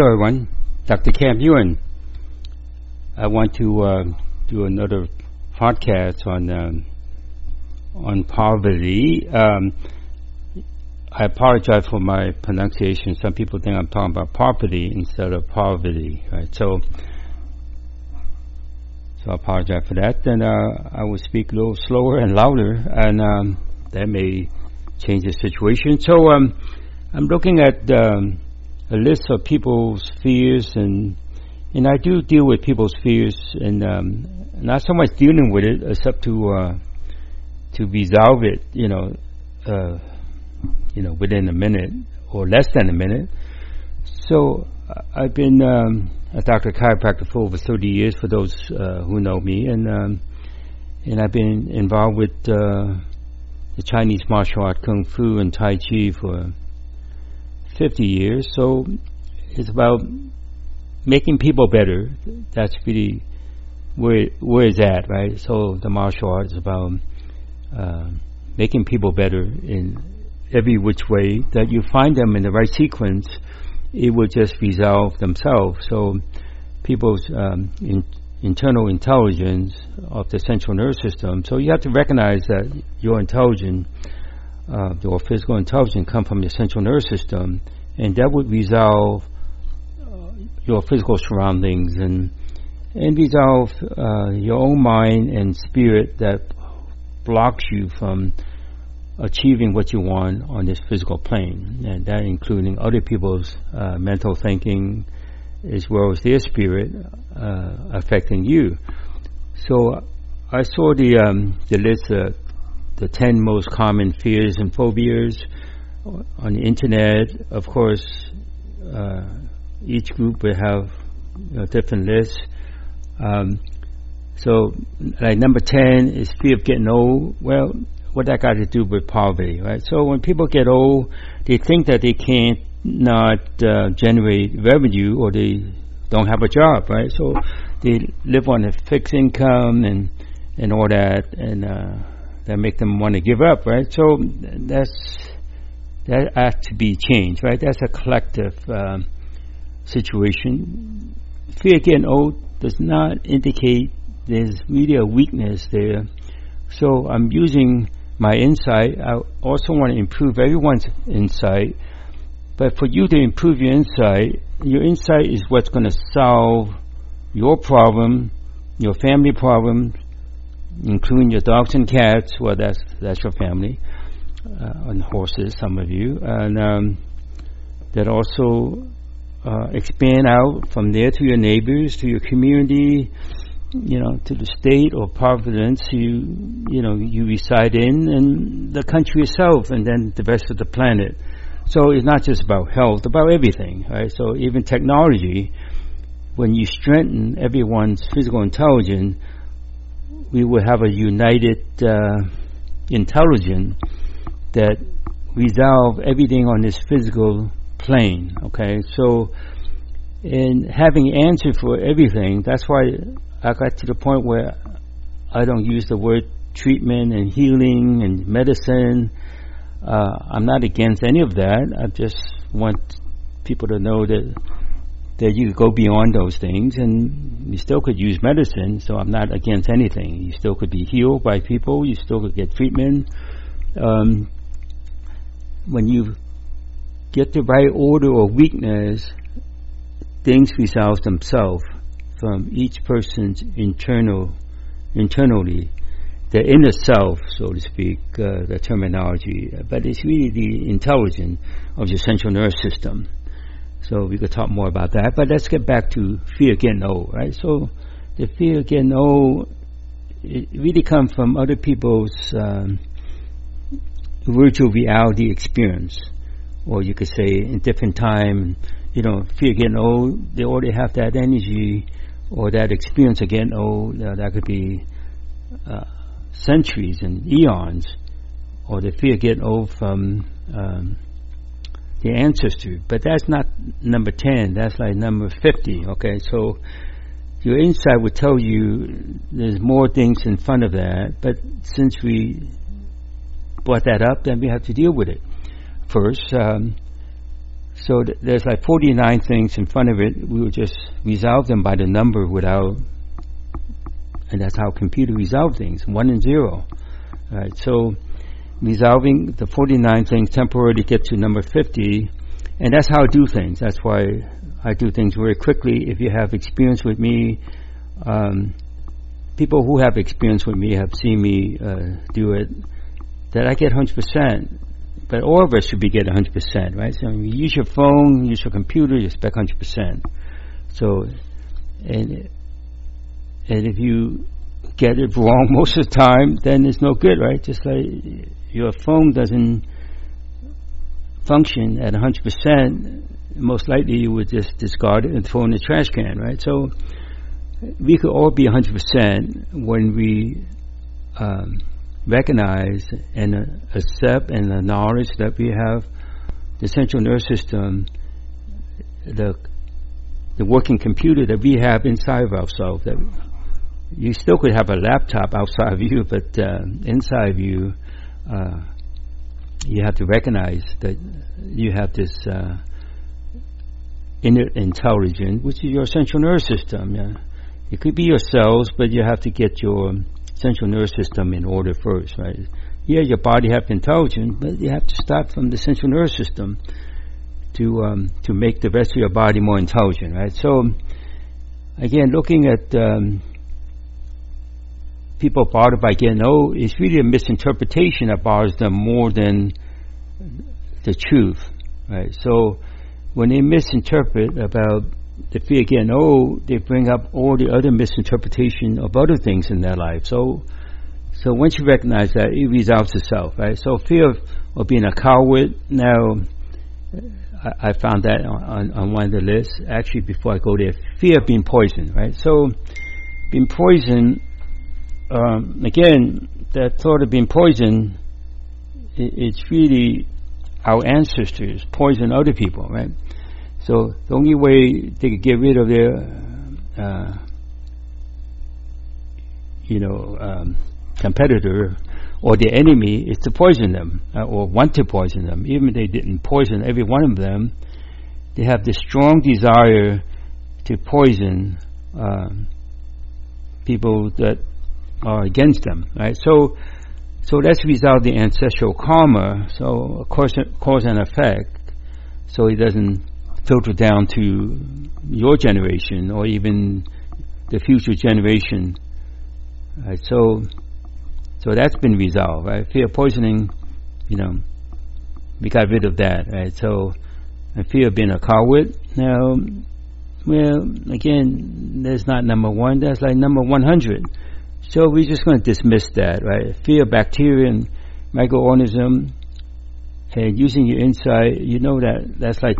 Hello, everyone. Dr. Kam Yuen. I want to uh, do another podcast on um, on poverty. Um, I apologize for my pronunciation. Some people think I'm talking about poverty instead of poverty, right? So, so I apologize for that. Then uh, I will speak a little slower and louder, and um, that may change the situation. So, um, I'm looking at um, a list of people's fears, and and I do deal with people's fears, and um, not so much dealing with it, except to uh, to resolve it. You know. Uh, you know, within a minute or less than a minute. So I've been um, a doctor chiropractor for over 30 years, for those uh, who know me, and um, and I've been involved with uh, the Chinese martial art, kung fu, and tai chi for 50 years. So it's about making people better. That's really where where it's at, right? So the martial arts is about uh, making people better in every which way that you find them in the right sequence, it will just resolve themselves. So people's um, in, internal intelligence of the central nervous system. So you have to recognize that your intelligence, uh, your physical intelligence, come from your central nervous system, and that would resolve uh, your physical surroundings and and resolve uh, your own mind and spirit that blocks you from achieving what you want on this physical plane, and that including other people's uh, mental thinking as well as their spirit uh, affecting you. So I saw the um, the list of the ten most common fears and phobias on the internet. Of course, uh, each group will have a different lists. Um, so, like number ten is fear of getting old. Well, what that got to do with poverty, right? So when people get old, they think that they can't not uh, generate revenue or they don't have a job, right? So they live on a fixed income and and all that, and uh, that make them want to give up, right? So that's that has to be changed, right? That's a collective um, situation. Fear getting old does not indicate there's really a weakness there. So I'm using my insight. I also want to improve everyone's insight. But for you to improve your insight, your insight is what's going to solve your problem, your family problem, including your dogs and cats. Well, that's that's your family, uh, and horses. Some of you, and um, that also uh, expand out from there to your neighbors, to your community, you know, to the state or province you, you know, you reside in, and the country itself, and then the rest of the planet. So it's not just about health, about everything, right? So even technology, when you strengthen everyone's physical intelligence, we will have a united uh, intelligence that resolve everything on this physical plane. Okay, so in having answer for everything, that's why I got to the point where I don't use the word treatment and healing and medicine. Uh, I'm not against any of that. I just want people to know that that you could go beyond those things and you still could use medicine. So I'm not against anything. You still could be healed by people. You still could get treatment. Um, when you get the right order of weakness, things resolve themselves from each person's internal, internally, the inner self, so to speak, uh, the terminology, but it's really the intelligence of your central nervous system. So we could talk more about that, but let's get back to fear getting old, right? So the fear getting old, it really comes from other people's um, virtual reality experience, or you could say in different time, you know, fear getting old, they already have that energy or that experience again, oh, that could be uh, centuries and eons, or the fear getting old from um, the ancestor. But that's not number 10, that's like number 50, okay? So your insight would tell you there's more things in front of that, but since we brought that up, then we have to deal with it first. Um, So th- there's like 49 things in front of it. We would just resolve them by the number without, and that's how computer resolve things, one and zero. Right. So resolving the 49 things temporarily get to number 50, and that's how I do things. That's why I do things very quickly. If you have experience with me, um, people who have experience with me have seen me uh, do it. That I get 100%, but all of us should be getting 100%, right? So you use your phone, use your computer, you expect 100%. So, and and if you get it wrong most of the time, then it's no good, right? Just like your phone doesn't function at 100%, most likely you would just discard it and throw in the trash can, right? So we could all be 100% when we um, recognize and uh, accept and acknowledge that we have the central nervous system, the the working computer that we have inside of ourselves. That you still could have a laptop outside of you, but uh, inside of you, uh, you have to recognize that you have this uh, inner intelligence, which is your central nervous system. Yeah. It could be your cells, but you have to get your central nervous system in order first, right? Yeah, your body have intelligence, but you have to start from the central nervous system to um, to make the rest of your body more intelligent, right? So, again, looking at um, people bothered by getting old, it's really a misinterpretation that bothers them more than the truth, right? So, when they misinterpret about the fear getting old, oh, they bring up all the other misinterpretation of other things in their life. So, so once you recognize that, it resolves itself, right? So fear of, of being a coward. Now, I, I found that on, on one of the lists. Actually, before I go there, fear of being poisoned, right? So, being poisoned. Um, again, that thought of being poisoned, it, it's really our ancestors poison other people, right? So the only way they could get rid of their, uh, you know, um, competitor or their enemy is to poison them uh, or want to poison them. Even if they didn't poison every one of them, they have this strong desire to poison um, people that are against them. Right. So, so that's without the ancestral karma. So cause cause and effect. So it doesn't filter down to your generation or even the future generation. Right, so, so that's been resolved. Right? Fear poisoning, you know, we got rid of that. Right? So, fear of being a coward. Now, well, again, that's not number one. That's like number one hundred. So we're just going to dismiss that, right? Fear bacteria and microorganism, and using your insight, you know that that's like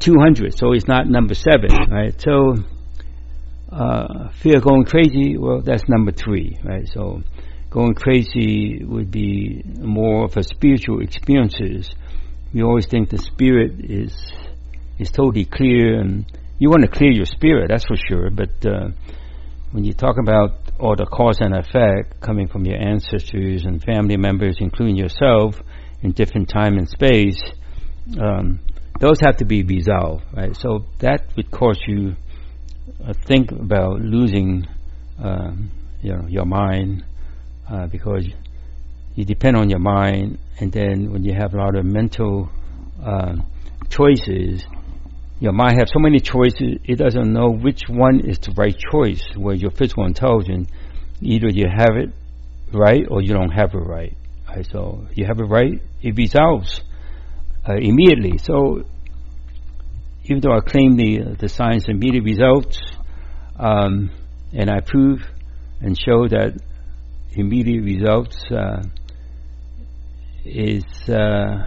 200, so it's not number seven, right? So, uh, fear going crazy, well, that's number three, right? So, going crazy would be more of a spiritual experiences. We always think the spirit is is totally clear, and you want to clear your spirit, that's for sure. But uh, when you talk about all the cause and effect coming from your ancestors and family members, including yourself, in different time and space, um, those have to be resolved, right? So that would cause you uh, think about losing, um, you know, your mind uh, because you depend on your mind, and then when you have a lot of mental uh, choices, your mind has so many choices it doesn't know which one is the right choice. Where your physical intelligence, either you have it right or you don't have it right. right? So you have it right, it resolves uh, immediately. So even though I claim the the science immediate results, um, and I prove and show that immediate results uh, is uh,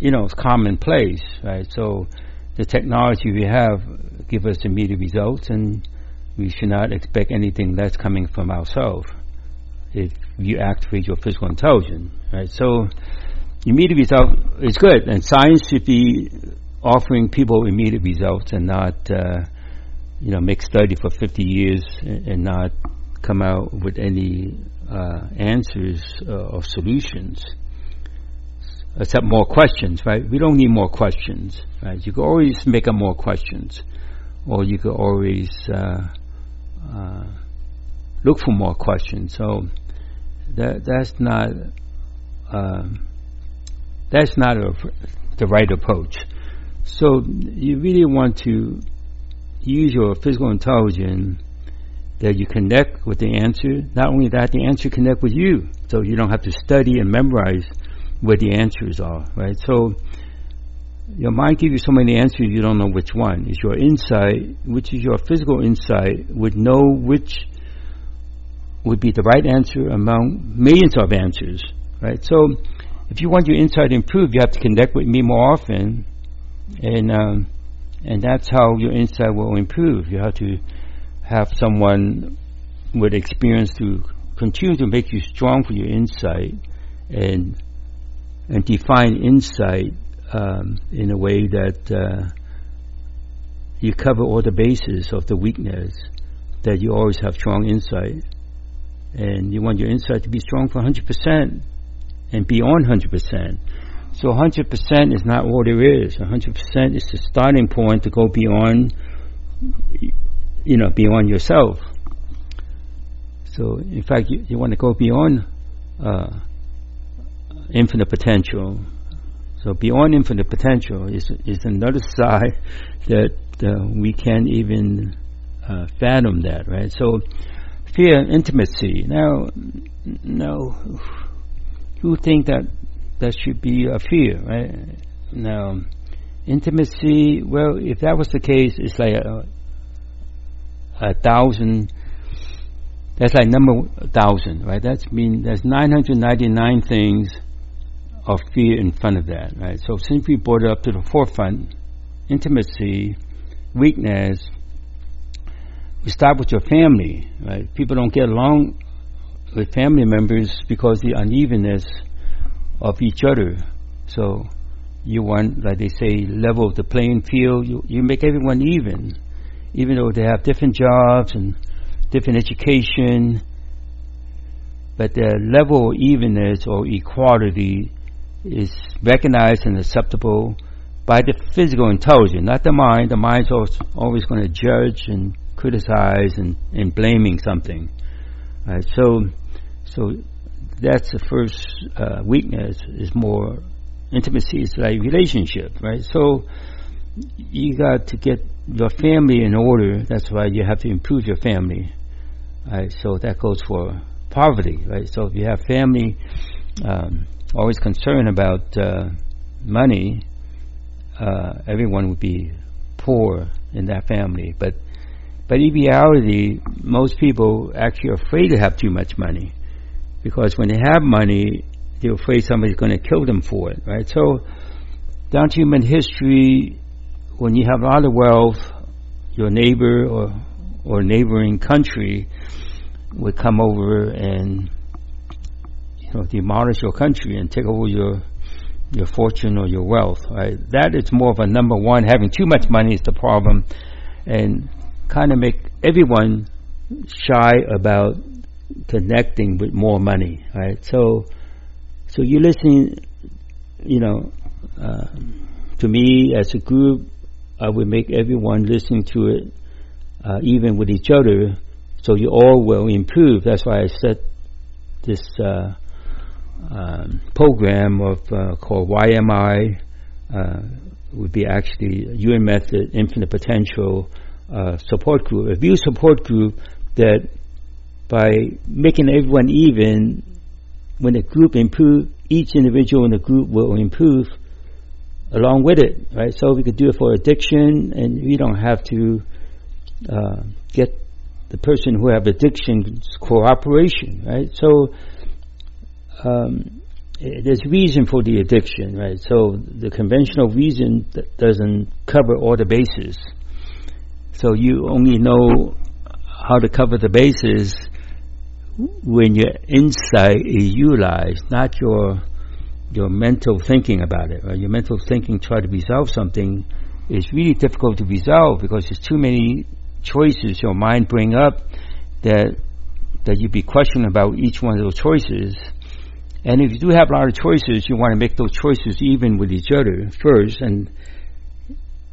you know commonplace, right? So the technology we have give us immediate results, and we should not expect anything less coming from ourselves if you activate your physical intelligence, right? So immediate result is good, and science should be offering people immediate results and not, uh, you know, make study for 50 years and, and not come out with any uh, answers uh, or solutions. Accept more questions, right? We don't need more questions, right? You can always make up more questions, or you could always uh, uh, look for more questions. So that that's not um, that's not a, the right approach. So you really want to use your physical intelligence that you connect with the answer. Not only that, the answer connect with you, so you don't have to study and memorize where the answers are. Right. So your mind gives you so many answers you don't know which one. It's your insight, which is your physical insight, would know which would be the right answer among millions of answers. Right. So if you want your insight improved, you have to connect with me more often, and um, and that's how your insight will improve. You have to have someone with experience to continue to make you strong for your insight, and and define insight um, in a way that uh, you cover all the bases of the weakness. That you always have strong insight, and you want your insight to be strong for 100 percent and beyond 100%. So 100% is not what there is. 100% is the starting point to go beyond, you know, beyond yourself. So, in fact, you, you want to go beyond uh, infinite potential. So, beyond infinite potential is is another side that uh, we can't even uh, fathom that, right? So, fear, intimacy. Now, no who think that that should be a fear, right? Now, intimacy, well, if that was the case, it's like a, a thousand, that's like number thousand, right? That's mean there's 999 things of fear in front of that, right? So since we brought it up to the forefront, intimacy, weakness, we start with your family, right? People don't get along with family members because the unevenness of each other. So you want, like they say, level of the playing field. You, you make everyone even, even though they have different jobs and different education. But the level of evenness or equality is recognized and acceptable by the physical intelligence, not the mind. The mind's always, going to judge and criticize and, and blaming something. Right, so so that's the first uh, weakness is more intimacy is like relationship, right? So you got to get your family in order. That's why you have to improve your family. Right? So that goes for poverty, right? So if you have family um, always concerned about uh, money, uh, everyone would be poor in that family. But but in reality, most people actually are afraid to have too much money because when they have money, they're afraid somebody's going to kill them for it, right? So, down to human history, when you have a lot of wealth, your neighbor or or neighboring country would come over and know demolish your country and take over your your fortune or your wealth. Right? That is more of a number one. Having too much money is the problem, and kind of make everyone shy about connecting with more money, right? So, so you listen, you know, uh, to me as a group, I would make everyone listen to it, uh, even with each other, so you all will improve. That's why I set this uh, program of uh, called YMI. Uh, would be actually Yuen Method Infinite Potential uh, Support Group, a view support group that by making everyone even, when the group improve, each individual in the group will improve along with it, right? So we could do it for addiction, and we don't have to uh, get the person who have addiction cooperation, right? So um, there's reason for the addiction, right? So the conventional reason doesn't cover all the bases. So you only know how to cover the bases when your insight is utilized, not your your mental thinking about it, right? Your mental thinking try to resolve something is really difficult to resolve because there's too many choices your mind bring up that that you be questioning about each one of those choices And if you do have a lot of choices, you want to make those choices even with each other first, and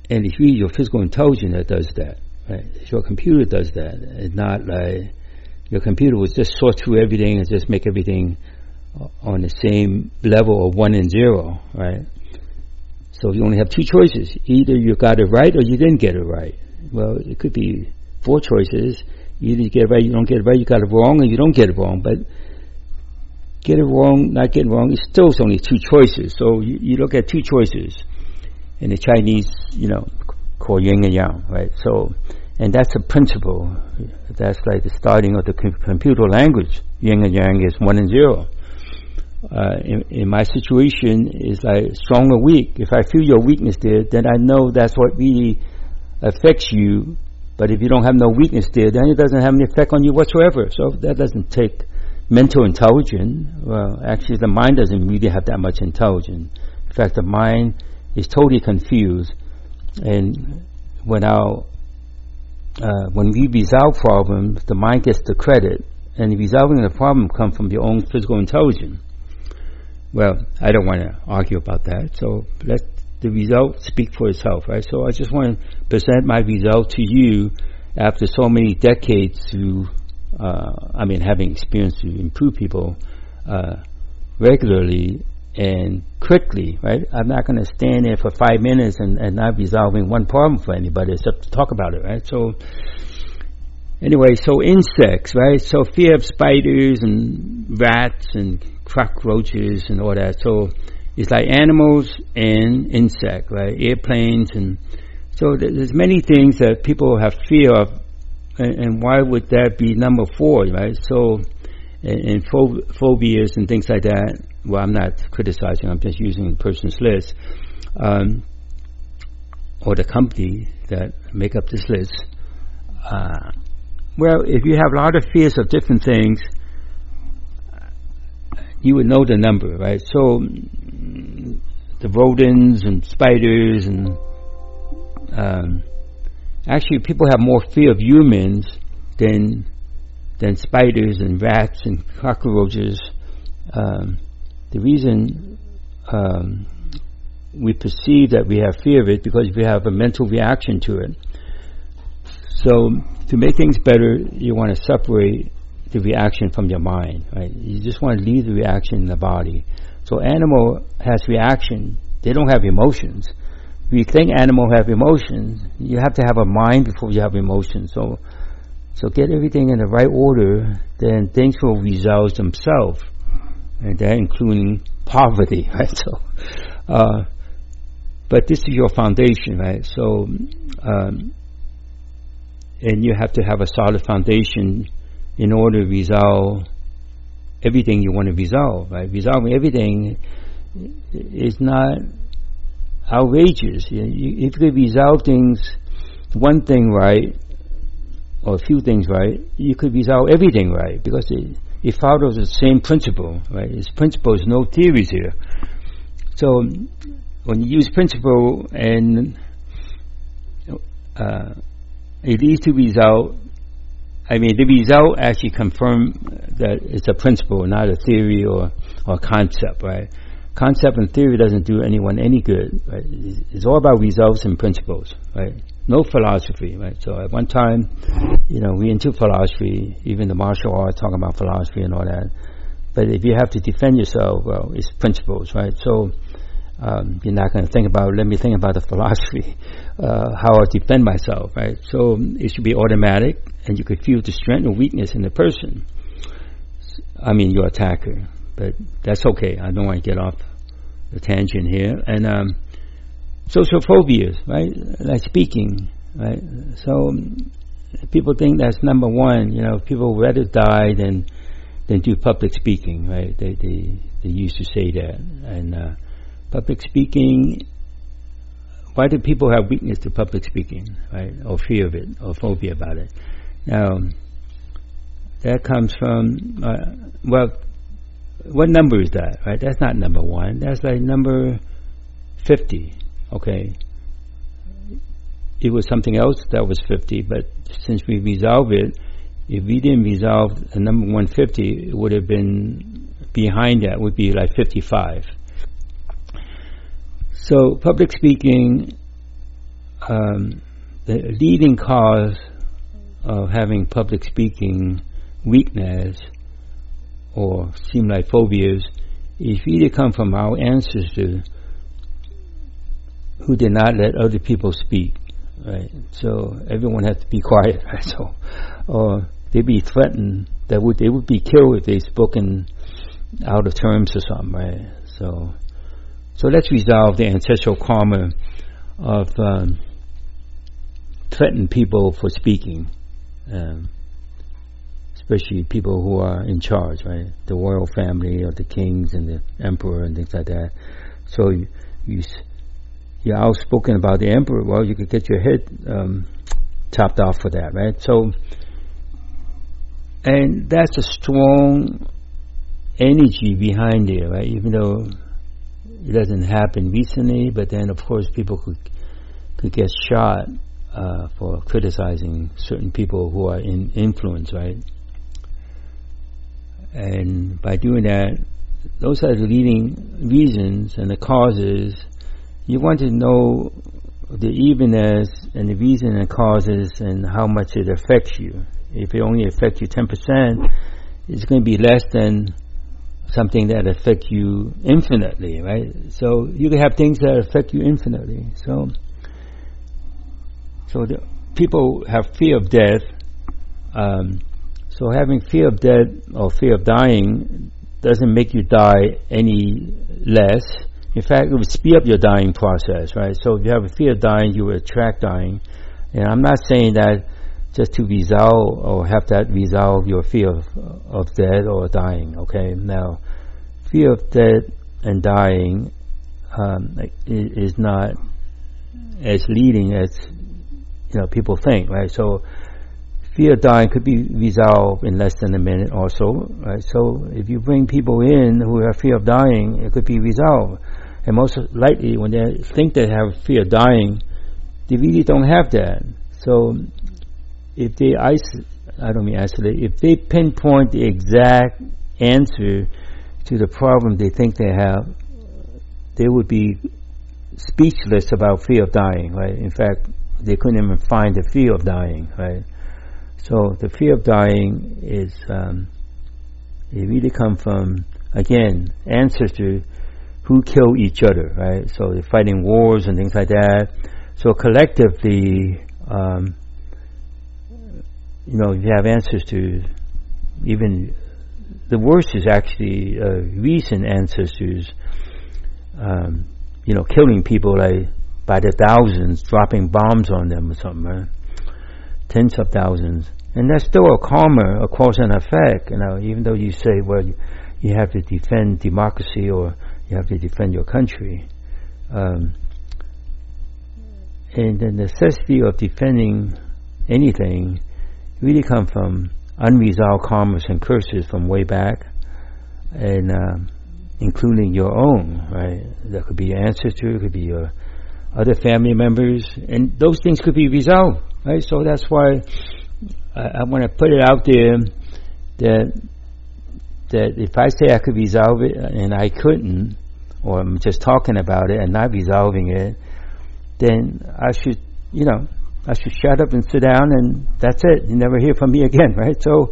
and it's really your physical intelligence that does that. Right? Your computer does that. It's not like your computer will just sort through everything and just make everything on the same level of one and zero, right? So you only have two choices. Either you got it right or you didn't get it right. Well, it could be four choices. Either you get it right, you don't get it right, you got it wrong, or you don't get it wrong. But get it wrong, not get it wrong, it's still only two choices. So you, you look at two choices. In the Chinese, you know, called yin and yang, right? So, and that's a principle. That's like the starting of the com- computer language. Yin and yang is one and zero uh, in, in, my situation is like strong or weak. If I feel your weakness there, then I know that's what really affects you. But if you don't have no weakness there, then it doesn't have any effect on you whatsoever. So that doesn't take mental intelligence. Well, actually, the mind doesn't really have that much intelligence. In fact, the mind is totally confused. And when our uh, when we resolve problems, the mind gets the credit, and resolving the problem comes from your own physical intelligence. Well, I don't want to argue about that. So let the result speak for itself, right? So I just want to present my result to you after so many decades to, uh, I mean, having experience to improve people uh, regularly and quickly, right? I'm not going to stand there for five minutes and, and not resolving one problem for anybody except to talk about it, right? So anyway, so insects, right? So fear of spiders and rats and cockroaches and all that. So it's like animals and insect, right? Airplanes and so there's many things that people have fear of, and, and why would that be number four, right? So and, and phob- phobias and things like that. Well, I'm not criticizing. I'm just using the person's list, um, or the company that make up this list. Uh, well, if you have a lot of fears of different things, you would know the number, right? So the rodents and spiders and um, actually people have more fear of humans than than spiders and rats and cockroaches. Um, the reason um, we perceive that we have fear of it because we have a mental reaction to it. So to make things better, you want to separate the reaction from your mind, right? You just want to leave the reaction in the body. So animal has reaction. They don't have emotions. You think animal have emotions, you have to have a mind before you have emotions. So, so get everything in the right order, then things will resolve themselves. And that including poverty, right? So, uh, but this is your foundation, right? So, um, and you have to have a solid foundation in order to resolve everything you want to resolve. Right? Resolving everything is not outrageous. if you could resolve things, one thing right, or a few things right, you could resolve everything right because it, it follows the same principle. Right? It's principles, no theories here. So when you use principle and uh, it leads to result I mean, the result actually confirm that it's a principle, not a theory or or concept, right? Concept and theory doesn't do anyone any good, right? It's all about results and principles, right? No philosophy, right? So at one time, you know, we into philosophy, even the martial arts talking about philosophy and all that. But if you have to defend yourself, well, it's principles, right? So um, you're not going to think about, let me think about the philosophy, uh, how I defend myself, right? So it should be automatic, and you could feel the strength or weakness in the person. I mean, your attacker. But that's okay. I don't want to get off tangent here. And um, social phobias, right? Like speaking, right? So people think that's number one. You know, people rather die than than do public speaking, right? They they they used to say that, and uh, public speaking why do people have weakness to public speaking right or fear of it or phobia about it now that comes from uh, well what number is that right? That's not number one. That's like number 50 okay? It was something else that was 50 but since we resolved it if we didn't resolve the number 150 it would have been behind that would be like 55. So public speaking, um, the leading cause of having public speaking weakness or seem like phobias is either come from our ancestors who did not let other people speak, right? So everyone had to be quiet, right? So, or they'd be threatened that would they would be killed if they spoken out of terms or something, right? So, so let's resolve the ancestral karma of um, threatening people for speaking, um, especially people who are in charge, right? The royal family or the kings and the emperor and things like that. So you, you you're outspoken about the emperor. Well, you could get your head um, chopped off for that, right? So and that's a strong energy behind it, right? Even though it doesn't happen recently, but then of course people could could get shot uh, for criticizing certain people who are in influence, right? And by doing that, those are the leading reasons and the causes. You want to know the evenness and the reason and causes and how much it affects you if it only affects you 10%, it's going to be less than something that affects you infinitely, right? So you can have things that affect you infinitely. So, so the people have fear of death. Um, so having fear of death or fear of dying doesn't make you die any less. In fact, it would speed up your dying process, right? So if you have a fear of dying, you will attract dying. And I'm not saying that just to resolve or have that resolve your fear of, of death or dying. Okay, now fear of death and dying um, is, not as leading as you know people think, right? So fear of dying could be resolved in less than a minute or so, right? So if you bring people in who have fear of dying, it could be resolved. And most likely, when they think they have fear of dying, they really don't have that. So if they isolate, I don't mean isolate, if they pinpoint the exact answer to the problem they think they have, they would be speechless about fear of dying, right? In fact, they couldn't even find the fear of dying, right? So the fear of dying is, um, it really come from, again, ancestors who kill each other, right? So they're fighting wars and things like that. So collectively, um, you know, you have to even the worst is actually uh, recent ancestors, um, you know, killing people like by the thousands, dropping bombs on them or something, right? Tens of thousands, and that's still a karma, a cause and effect. You know, even though you say, well, you, you have to defend democracy or you have to defend your country. Um, and the necessity of defending anything really come from unresolved karmas and curses from way back, and uh, including your own, right? That could be your ancestor, it could be your other family members, and those things could be resolved, right? So that's why I, I want to put it out there that that if I say I could resolve it and I couldn't, or I'm just talking about it and not resolving it, then I should, you know, I should shut up and sit down and that's it. You never hear from me again, right? So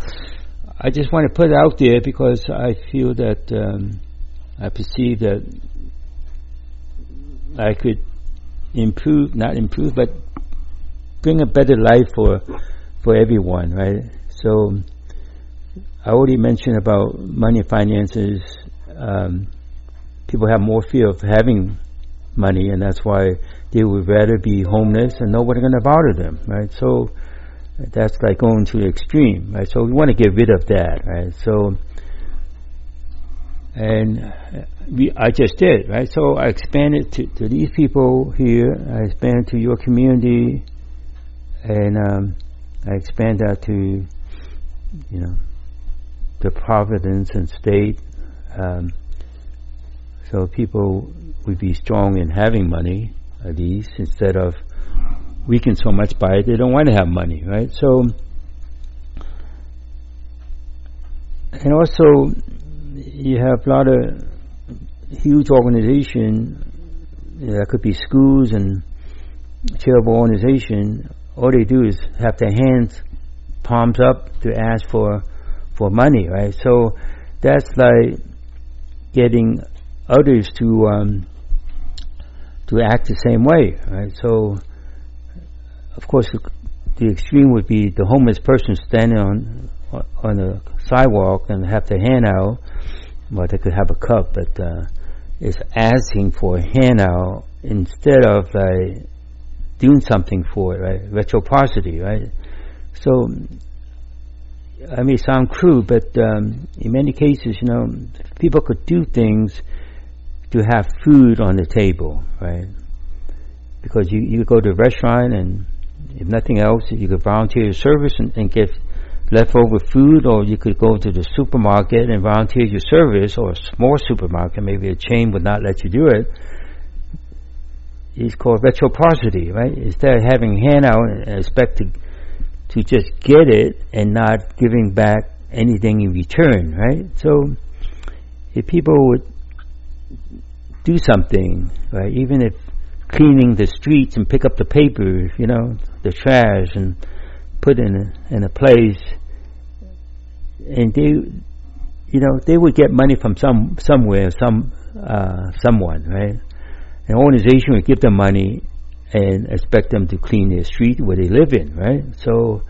I just want to put it out there because I feel that um, I perceive that I could improve, not improve, but bring a better life for for everyone, right? So I already mentioned about money finances. Um, people have more fear of having money, and that's why they would rather be homeless and nobody going to bother them, right? So that's like going to the extreme, right? So we want to get rid of that, right? So and we, I just did, right? So I expanded to, to these people here. I expanded to your community, and um, I expand out to, you know, the Providence and state. Um, so people would be strong in having money, at least, instead of weakened so much by it, they don't want to have money, right? So, and also, you have a lot of huge organization that could be schools and charitable organization. All they do is have their hands palms up to ask for for money, right? So that's like getting others to um, to act the same way, right? So, of course, the extreme would be the homeless person standing on on the sidewalk and have their hand out, but they could have a cup, but uh, is asking for a handout instead of like doing something for it, right? Reciprocity, right? So, I may sound crude, but um, in many cases, you know, people could do things to have food on the table, right? Because you, you go to a restaurant and if nothing else, you could volunteer your service and, and get leftover food, or you could go to the supermarket and volunteer your service, or a small supermarket, maybe a chain would not let you do it. It's called reciprocity, right? Instead of having handout and expect to, to just get it and not giving back anything in return, right? So, if people would do something, right? Even if cleaning the streets and pick up the papers, you know, the trash and put in a, in a place, and they, you know, they would get money from some somewhere, some uh, someone, right? An organization would give them money and expect them to clean their street where they live in, right? So,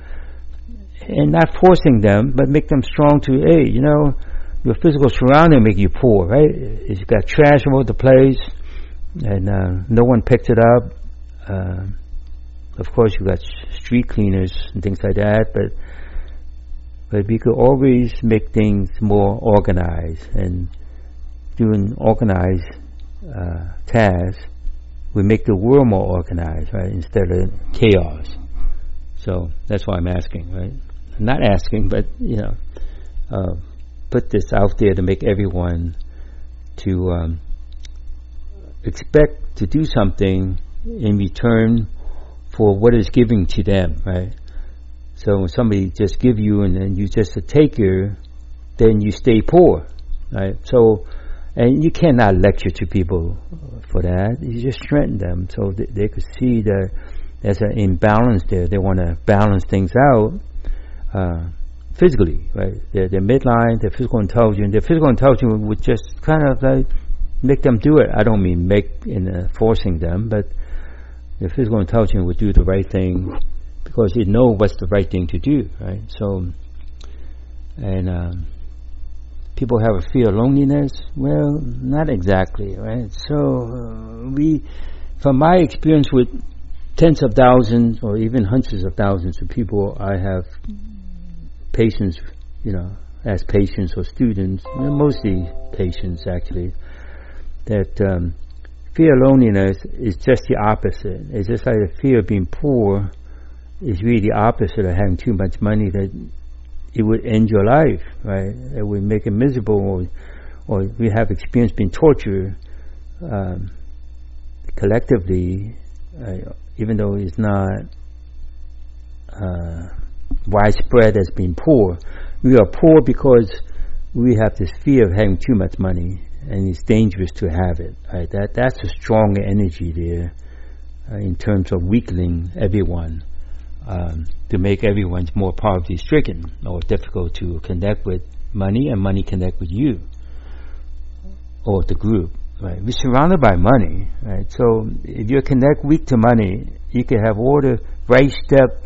and not forcing them, but make them strong to, hey, you know, your physical surrounding make you poor, right? You got trash all over the place, and uh, no one picked it up. Uh, of course, you got street cleaners and things like that, but but we could always make things more organized and doing organized uh, tasks. We make the world more organized, right, instead of chaos. So that's why I'm asking, right? I'm not asking, but you know, uh, put this out there to make everyone to um, expect to do something in return for what is giving to them, right? So when somebody just give you and then you just a taker, then you stay poor, right? So, and you cannot lecture to people for that. You just strengthen them so that they could see that there's an imbalance there. They want to balance things out. Uh, physically, right? Their, their midline, their physical intelligence, their physical intelligence would just kind of like make them do it. I don't mean make in uh, forcing them, but their physical intelligence would do the right thing because it know what's the right thing to do, right? So, and um, people have a fear of loneliness. Well, not exactly, right? So uh, we, from my experience with tens of thousands or even hundreds of thousands of people I have patients, you know, as patients or students, mostly patients actually, that um, fear of loneliness is just the opposite. It's just like the fear of being poor is really the opposite of having too much money that it would end your life, right? It would make it miserable or, or we have experienced being tortured um, collectively, uh, even though it's not uh, widespread as being poor. We are poor because we have this fear of having too much money, and it's dangerous to have it. Right? That that's a strong energy there uh, in terms of weakening everyone um, to make everyone more poverty-stricken or difficult to connect with money, and money connect with you or the group. Right? We're surrounded by money, right? So if you connect weak to money, you can have all the right step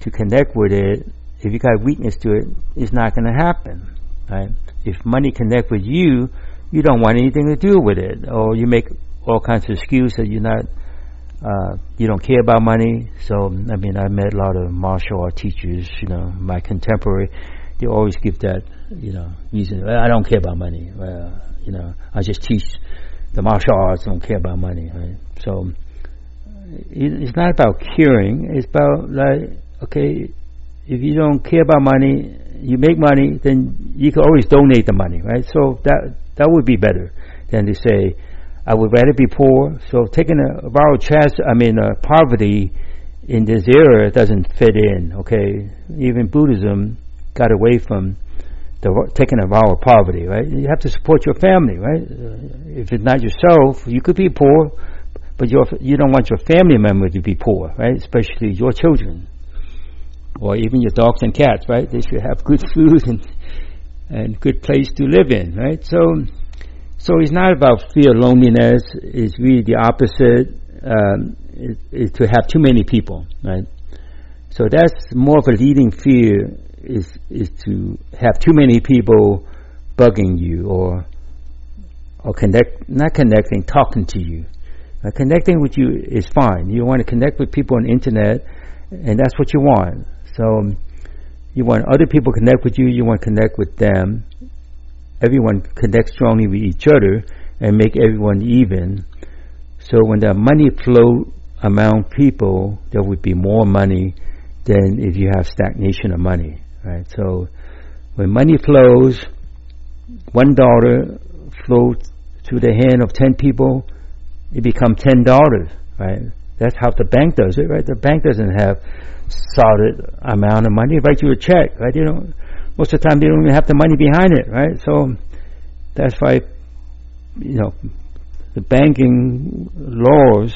to connect with it, if you got weakness to it, it's not going to happen, right? If money connect with you, you don't want anything to do with it, or you make all kinds of excuses. You're not, uh, you don't care about money. So, I mean, I met a lot of martial art teachers. You know, my contemporary, they always give that, you know, reason. Well, I don't care about money. Well, you know, I just teach the martial arts. Don't care about money, right? So, it's not about curing. It's about like okay, if you don't care about money, you make money, then you can always donate the money, right? So that that would be better than to say, I would rather be poor. So taking a borrowed chance, I mean, uh, poverty in this era doesn't fit in. Okay, even Buddhism got away from the taking a vow of poverty, right? You have to support your family, right? Uh, if it's not yourself, you could be poor, but you don't want your family member to be poor, right? Especially your children, or even your dogs and cats, right? They should have good food and and good place to live in, right? So, so it's not about fear, loneliness. It's really the opposite. Um, it, to have too many people, right? So that's more of a leading fear is is to have too many people bugging you or or connect not connecting, talking to you. Uh, connecting with you is fine. You want to connect with people on the internet, and that's what you want. So you want other people to connect with you. You want to connect with them. Everyone connect strongly with each other and make everyone even. So when the money flow among people, there would be more money than if you have stagnation of money right? So when money flows, one dollar flows through the hand of ten people, it becomes ten dollars, right? That's how the bank does it, right? The bank doesn't have solid amount of money. Write you a check, right? You know, most of the time they don't even have the money behind it, right? So that's why, you know, the banking laws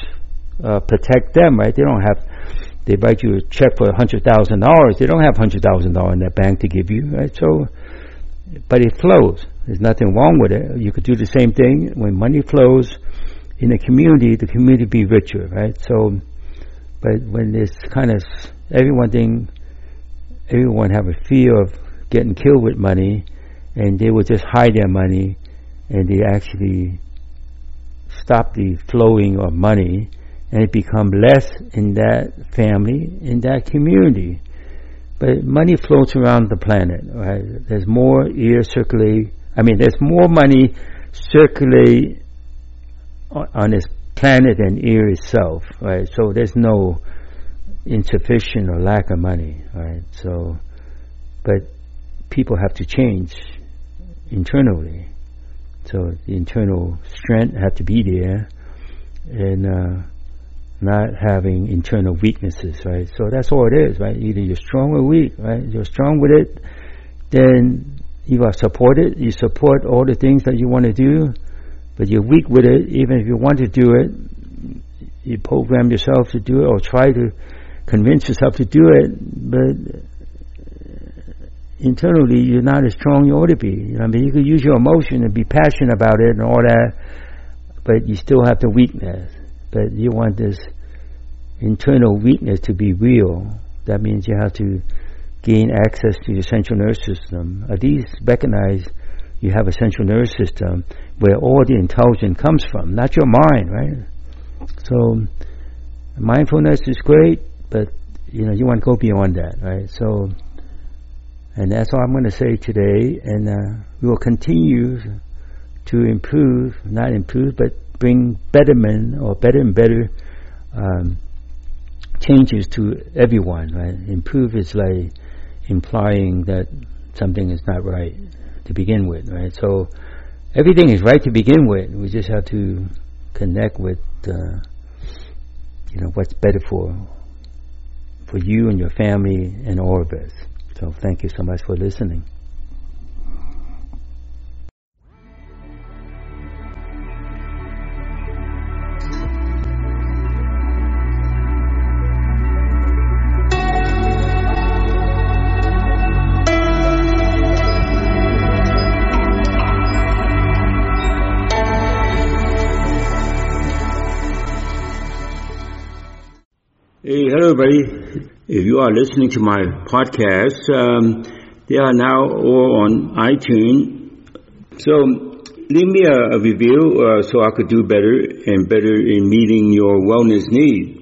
uh, protect them, right? They don't have they write you a check for a hundred thousand dollars, they don't have hundred thousand dollars in that bank to give you, right? So, but it flows. There's nothing wrong with it. You could do the same thing when money flows in a community. The community be richer, right? So, but when this kind of everyone thing, everyone have a fear of getting killed with money, and they will just hide their money, and they actually stop the flowing of money and it become less in that family, in that community. But money floats around the planet, right? There's more air circulate. I mean, there's more money circulate on, on this planet and air itself, right? So there's no insufficient or lack of money, right? So, but people have to change internally. So the internal strength have to be there, and uh, not having internal weaknesses, right? So that's all it is, right? Either you're strong or weak, right? You're strong with it, then you are supported. You support all the things that you want to do, but you're weak with it. Even if you want to do it, you program yourself to do it or try to convince yourself to do it, but uh, internally you're not as strong you ought to be. You know, I mean, you could use your emotion and be passionate about it and all that, but you still have the weakness but you want this internal weakness to be real. That means you have to gain access to your central nervous system. At least recognize you have a central nervous system where all the intelligence comes from, not your mind, right? So mindfulness is great, but you know you want to go beyond that, right? So, and that's all I'm going to say today, and uh, we will continue to improve, not improve, but bring betterment or better and better um, changes to everyone. Right? Improve is like implying that something is not right to begin with. Right? So everything is right to begin with. We just have to connect with uh, you know what's better for for you and your family and all of us. So thank you so much for listening. Are listening to my podcast, um, they are now all on iTunes. So leave me a, a review uh, so I could do better and better in meeting your wellness needs.